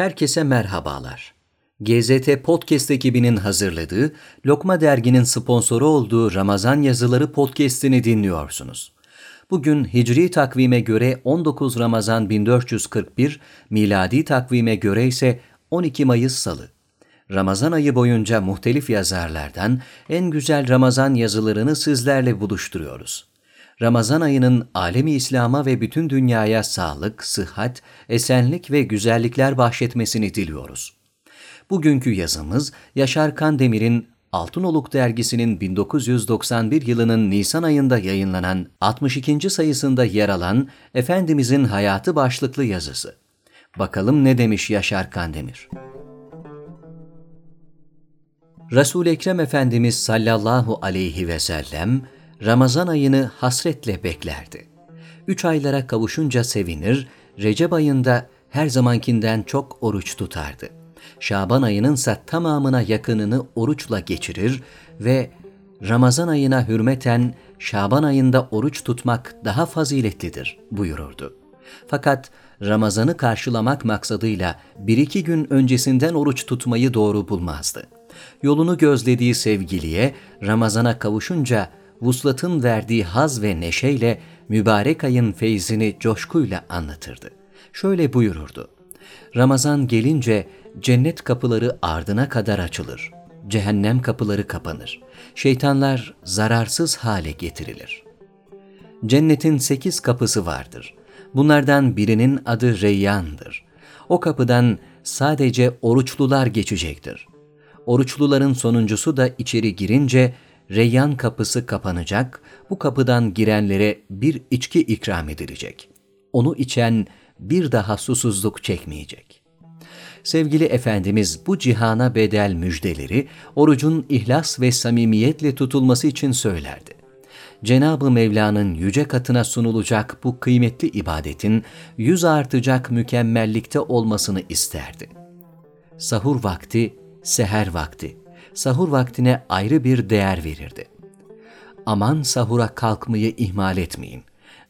Herkese merhabalar. GZT Podcast ekibinin hazırladığı, Lokma Dergi'nin sponsoru olduğu Ramazan Yazıları podcast'ini dinliyorsunuz. Bugün Hicri takvime göre 19 Ramazan 1441, miladi takvime göre ise 12 Mayıs Salı. Ramazan ayı boyunca muhtelif yazarlardan en güzel Ramazan yazılarını sizlerle buluşturuyoruz. Ramazan ayının alemi İslam'a ve bütün dünyaya sağlık, sıhhat, esenlik ve güzellikler bahşetmesini diliyoruz. Bugünkü yazımız Yaşar Kandemir'in Altınoluk dergisinin 1991 yılının Nisan ayında yayınlanan 62. sayısında yer alan Efendimizin Hayatı başlıklı yazısı. Bakalım ne demiş Yaşar Kandemir? Resul Ekrem Efendimiz sallallahu aleyhi ve sellem Ramazan ayını hasretle beklerdi. Üç aylara kavuşunca sevinir, Recep ayında her zamankinden çok oruç tutardı. Şaban ayının ise tamamına yakınını oruçla geçirir ve Ramazan ayına hürmeten Şaban ayında oruç tutmak daha faziletlidir buyururdu. Fakat Ramazan'ı karşılamak maksadıyla bir iki gün öncesinden oruç tutmayı doğru bulmazdı. Yolunu gözlediği sevgiliye Ramazan'a kavuşunca vuslatın verdiği haz ve neşeyle mübarek ayın feyzini coşkuyla anlatırdı. Şöyle buyururdu. Ramazan gelince cennet kapıları ardına kadar açılır. Cehennem kapıları kapanır. Şeytanlar zararsız hale getirilir. Cennetin sekiz kapısı vardır. Bunlardan birinin adı Reyyan'dır. O kapıdan sadece oruçlular geçecektir. Oruçluların sonuncusu da içeri girince Reyyan kapısı kapanacak, bu kapıdan girenlere bir içki ikram edilecek. Onu içen bir daha susuzluk çekmeyecek. Sevgili Efendimiz bu cihana bedel müjdeleri orucun ihlas ve samimiyetle tutulması için söylerdi. Cenab-ı Mevla'nın yüce katına sunulacak bu kıymetli ibadetin yüz artacak mükemmellikte olmasını isterdi. Sahur vakti, seher vakti, sahur vaktine ayrı bir değer verirdi. Aman sahura kalkmayı ihmal etmeyin.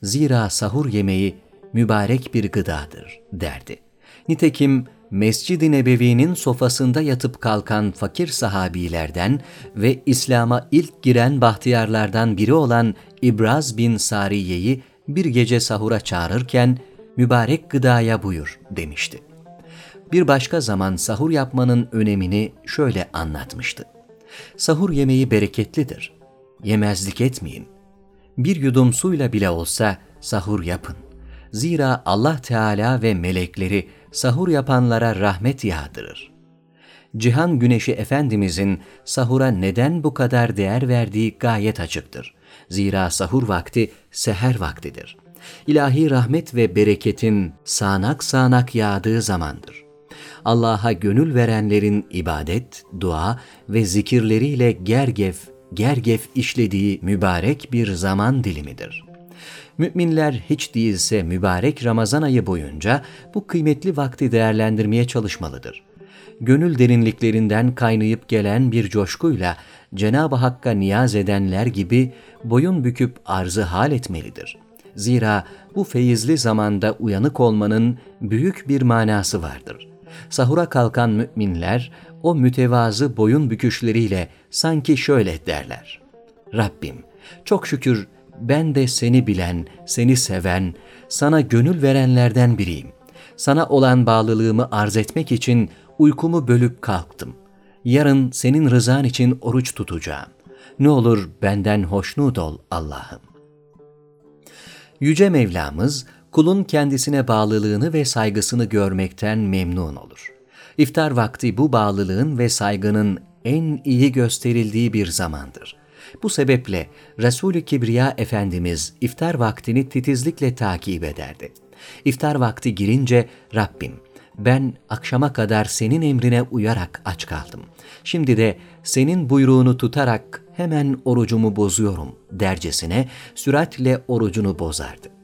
Zira sahur yemeği mübarek bir gıdadır derdi. Nitekim Mescid-i Nebevi'nin sofasında yatıp kalkan fakir sahabilerden ve İslam'a ilk giren bahtiyarlardan biri olan İbraz bin Sariye'yi bir gece sahura çağırırken mübarek gıdaya buyur demişti bir başka zaman sahur yapmanın önemini şöyle anlatmıştı. Sahur yemeği bereketlidir. Yemezlik etmeyin. Bir yudum suyla bile olsa sahur yapın. Zira Allah Teala ve melekleri sahur yapanlara rahmet yağdırır. Cihan Güneşi Efendimizin sahura neden bu kadar değer verdiği gayet açıktır. Zira sahur vakti seher vaktidir. İlahi rahmet ve bereketin sağanak sağanak yağdığı zamandır. Allah'a gönül verenlerin ibadet, dua ve zikirleriyle gergef, gergef işlediği mübarek bir zaman dilimidir. Müminler hiç değilse mübarek Ramazan ayı boyunca bu kıymetli vakti değerlendirmeye çalışmalıdır. Gönül derinliklerinden kaynayıp gelen bir coşkuyla Cenab-ı Hakk'a niyaz edenler gibi boyun büküp arzı hal etmelidir. Zira bu feyizli zamanda uyanık olmanın büyük bir manası vardır sahura kalkan müminler o mütevazı boyun büküşleriyle sanki şöyle derler. Rabbim çok şükür ben de seni bilen, seni seven, sana gönül verenlerden biriyim. Sana olan bağlılığımı arz etmek için uykumu bölüp kalktım. Yarın senin rızan için oruç tutacağım. Ne olur benden hoşnut ol Allah'ım. Yüce Mevlamız kulun kendisine bağlılığını ve saygısını görmekten memnun olur. İftar vakti bu bağlılığın ve saygının en iyi gösterildiği bir zamandır. Bu sebeple Resul-i Kibriya Efendimiz iftar vaktini titizlikle takip ederdi. İftar vakti girince Rabbim ben akşama kadar senin emrine uyarak aç kaldım. Şimdi de senin buyruğunu tutarak hemen orucumu bozuyorum dercesine süratle orucunu bozardı.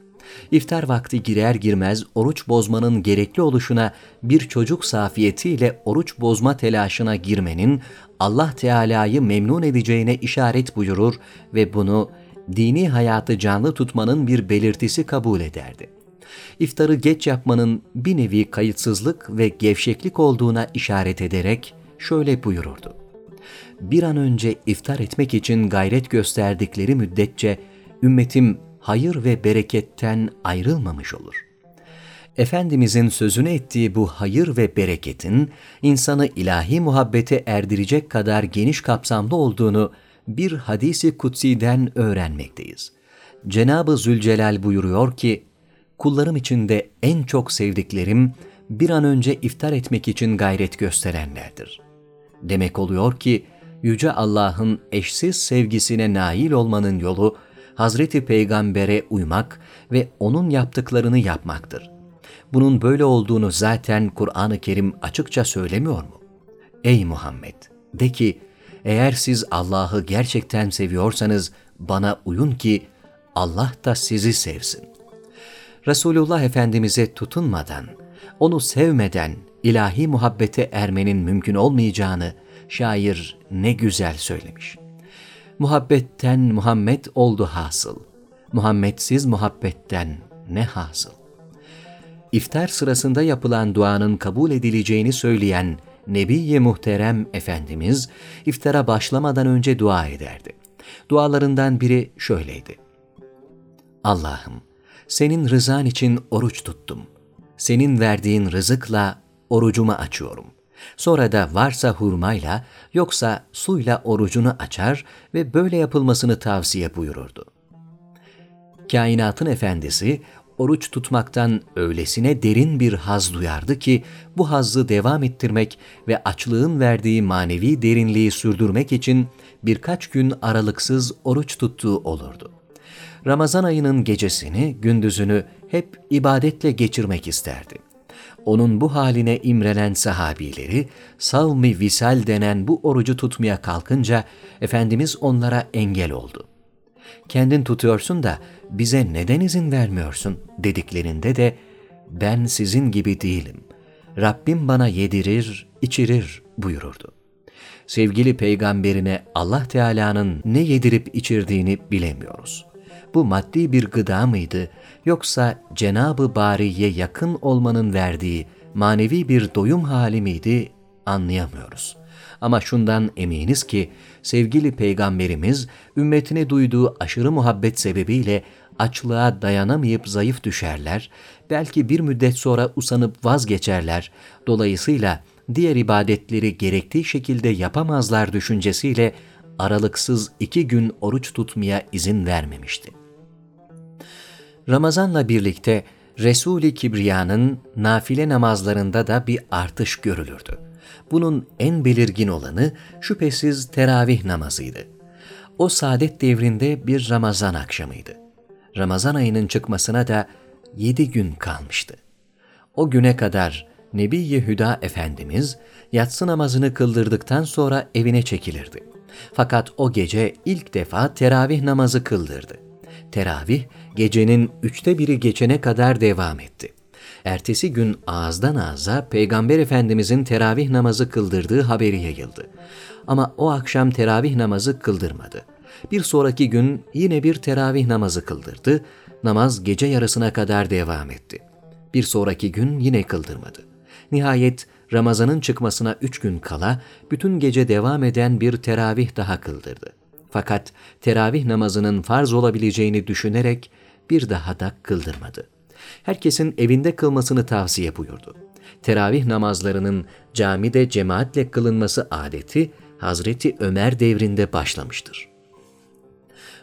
İftar vakti girer girmez oruç bozmanın gerekli oluşuna bir çocuk safiyetiyle oruç bozma telaşına girmenin Allah Teala'yı memnun edeceğine işaret buyurur ve bunu dini hayatı canlı tutmanın bir belirtisi kabul ederdi. İftarı geç yapmanın bir nevi kayıtsızlık ve gevşeklik olduğuna işaret ederek şöyle buyururdu. Bir an önce iftar etmek için gayret gösterdikleri müddetçe ümmetim hayır ve bereketten ayrılmamış olur. Efendimizin sözünü ettiği bu hayır ve bereketin insanı ilahi muhabbete erdirecek kadar geniş kapsamlı olduğunu bir hadisi kutsi'den öğrenmekteyiz. Cenab-ı Zülcelal buyuruyor ki, kullarım içinde en çok sevdiklerim bir an önce iftar etmek için gayret gösterenlerdir. Demek oluyor ki, Yüce Allah'ın eşsiz sevgisine nail olmanın yolu, Hazreti Peygamber'e uymak ve O'nun yaptıklarını yapmaktır. Bunun böyle olduğunu zaten Kur'an-ı Kerim açıkça söylemiyor mu? Ey Muhammed! De ki, eğer siz Allah'ı gerçekten seviyorsanız bana uyun ki Allah da sizi sevsin. Resulullah Efendimiz'e tutunmadan, onu sevmeden ilahi muhabbete ermenin mümkün olmayacağını şair ne güzel söylemiş. Muhabbetten Muhammed oldu hasıl. Muhammedsiz muhabbetten ne hasıl. İftar sırasında yapılan duanın kabul edileceğini söyleyen Nebiye Muhterem Efendimiz iftara başlamadan önce dua ederdi. Dualarından biri şöyleydi. Allah'ım, senin rızan için oruç tuttum. Senin verdiğin rızıkla orucumu açıyorum. Sonra da varsa hurmayla yoksa suyla orucunu açar ve böyle yapılmasını tavsiye buyururdu. Kainatın efendisi oruç tutmaktan öylesine derin bir haz duyardı ki bu hazzı devam ettirmek ve açlığın verdiği manevi derinliği sürdürmek için birkaç gün aralıksız oruç tuttuğu olurdu. Ramazan ayının gecesini, gündüzünü hep ibadetle geçirmek isterdi. Onun bu haline imrenen sahabileri, savmi visal denen bu orucu tutmaya kalkınca Efendimiz onlara engel oldu. Kendin tutuyorsun da bize neden izin vermiyorsun dediklerinde de ben sizin gibi değilim. Rabbim bana yedirir, içirir buyururdu. Sevgili peygamberine Allah Teala'nın ne yedirip içirdiğini bilemiyoruz. Bu maddi bir gıda mıydı yoksa Cenabı Bari'ye yakın olmanın verdiği manevi bir doyum hali miydi anlayamıyoruz. Ama şundan eminiz ki sevgili peygamberimiz ümmetine duyduğu aşırı muhabbet sebebiyle açlığa dayanamayıp zayıf düşerler, belki bir müddet sonra usanıp vazgeçerler. Dolayısıyla diğer ibadetleri gerektiği şekilde yapamazlar düşüncesiyle aralıksız iki gün oruç tutmaya izin vermemişti. Ramazanla birlikte Resul-i Kibriya'nın nafile namazlarında da bir artış görülürdü. Bunun en belirgin olanı şüphesiz teravih namazıydı. O saadet devrinde bir Ramazan akşamıydı. Ramazan ayının çıkmasına da yedi gün kalmıştı. O güne kadar Nebi Hüda Efendimiz yatsı namazını kıldırdıktan sonra evine çekilirdi. Fakat o gece ilk defa teravih namazı kıldırdı. Teravih gecenin üçte biri geçene kadar devam etti. Ertesi gün ağızdan ağza Peygamber Efendimizin teravih namazı kıldırdığı haberi yayıldı. Ama o akşam teravih namazı kıldırmadı. Bir sonraki gün yine bir teravih namazı kıldırdı. Namaz gece yarısına kadar devam etti. Bir sonraki gün yine kıldırmadı. Nihayet Ramazan'ın çıkmasına üç gün kala bütün gece devam eden bir teravih daha kıldırdı. Fakat teravih namazının farz olabileceğini düşünerek bir daha da kıldırmadı. Herkesin evinde kılmasını tavsiye buyurdu. Teravih namazlarının camide cemaatle kılınması adeti Hazreti Ömer devrinde başlamıştır.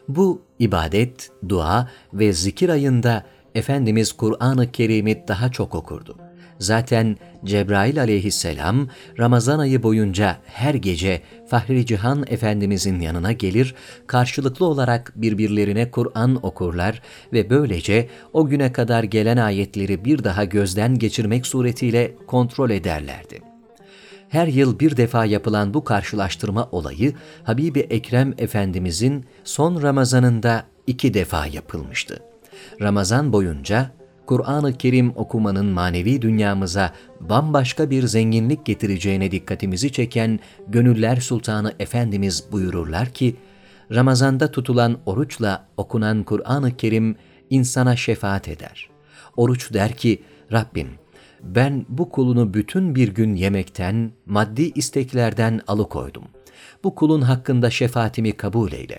Bu ibadet, dua ve zikir ayında Efendimiz Kur'an-ı Kerim'i daha çok okurdu. Zaten Cebrail aleyhisselam Ramazan ayı boyunca her gece Fahri Cihan Efendimizin yanına gelir, karşılıklı olarak birbirlerine Kur'an okurlar ve böylece o güne kadar gelen ayetleri bir daha gözden geçirmek suretiyle kontrol ederlerdi. Her yıl bir defa yapılan bu karşılaştırma olayı Habibi Ekrem Efendimizin son Ramazanında iki defa yapılmıştı. Ramazan boyunca Kur'an-ı Kerim okumanın manevi dünyamıza bambaşka bir zenginlik getireceğine dikkatimizi çeken Gönüller Sultanı Efendimiz buyururlar ki, Ramazanda tutulan oruçla okunan Kur'an-ı Kerim insana şefaat eder. Oruç der ki, Rabbim ben bu kulunu bütün bir gün yemekten, maddi isteklerden alıkoydum. Bu kulun hakkında şefaatimi kabul eyle.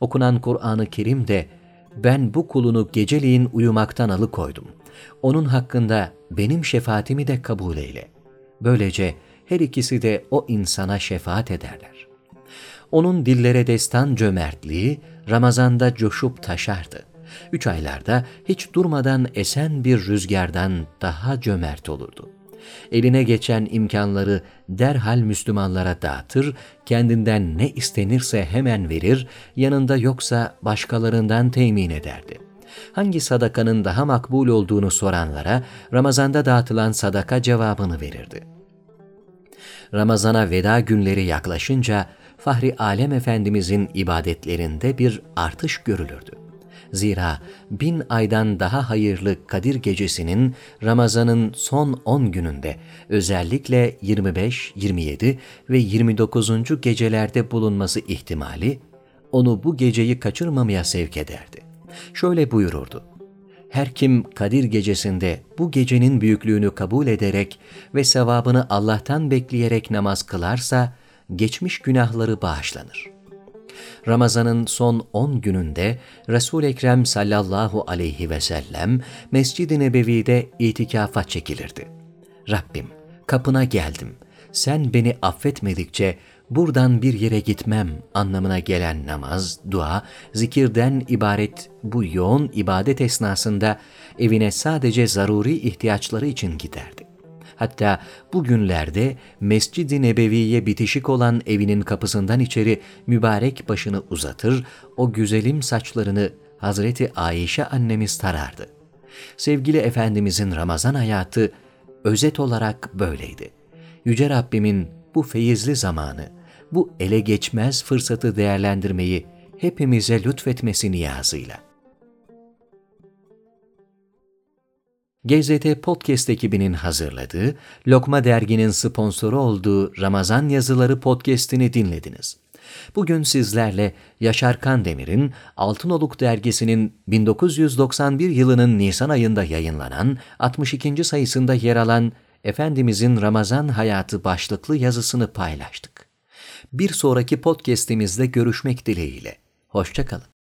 Okunan Kur'an-ı Kerim de ben bu kulunu geceliğin uyumaktan alıkoydum. Onun hakkında benim şefaatimi de kabul eyle. Böylece her ikisi de o insana şefaat ederler. Onun dillere destan cömertliği Ramazan'da coşup taşardı. Üç aylarda hiç durmadan esen bir rüzgardan daha cömert olurdu. Eline geçen imkanları derhal Müslümanlara dağıtır, kendinden ne istenirse hemen verir, yanında yoksa başkalarından temin ederdi. Hangi sadakanın daha makbul olduğunu soranlara Ramazanda dağıtılan sadaka cevabını verirdi. Ramazana veda günleri yaklaşınca Fahri Alem Efendimizin ibadetlerinde bir artış görülürdü. Zira bin aydan daha hayırlı Kadir Gecesi'nin Ramazan'ın son 10 gününde özellikle 25, 27 ve 29. gecelerde bulunması ihtimali onu bu geceyi kaçırmamaya sevk ederdi. Şöyle buyururdu. Her kim Kadir gecesinde bu gecenin büyüklüğünü kabul ederek ve sevabını Allah'tan bekleyerek namaz kılarsa, geçmiş günahları bağışlanır. Ramazan'ın son 10 gününde resul Ekrem sallallahu aleyhi ve sellem Mescid-i Nebevi'de itikafa çekilirdi. Rabbim kapına geldim. Sen beni affetmedikçe buradan bir yere gitmem anlamına gelen namaz, dua, zikirden ibaret bu yoğun ibadet esnasında evine sadece zaruri ihtiyaçları için giderdi. Hatta bugünlerde Mescid-i Nebevi'ye bitişik olan evinin kapısından içeri mübarek başını uzatır, o güzelim saçlarını Hazreti Ayşe annemiz tarardı. Sevgili Efendimizin Ramazan hayatı özet olarak böyleydi. Yüce Rabbimin bu feyizli zamanı, bu ele geçmez fırsatı değerlendirmeyi hepimize lütfetmesi niyazıyla. GZT Podcast ekibinin hazırladığı, Lokma Dergi'nin sponsoru olduğu Ramazan Yazıları podcast'ini dinlediniz. Bugün sizlerle Yaşar Kandemir'in Altınoluk Dergisi'nin 1991 yılının Nisan ayında yayınlanan 62. sayısında yer alan Efendimizin Ramazan Hayatı başlıklı yazısını paylaştık. Bir sonraki podcast'imizde görüşmek dileğiyle. Hoşçakalın.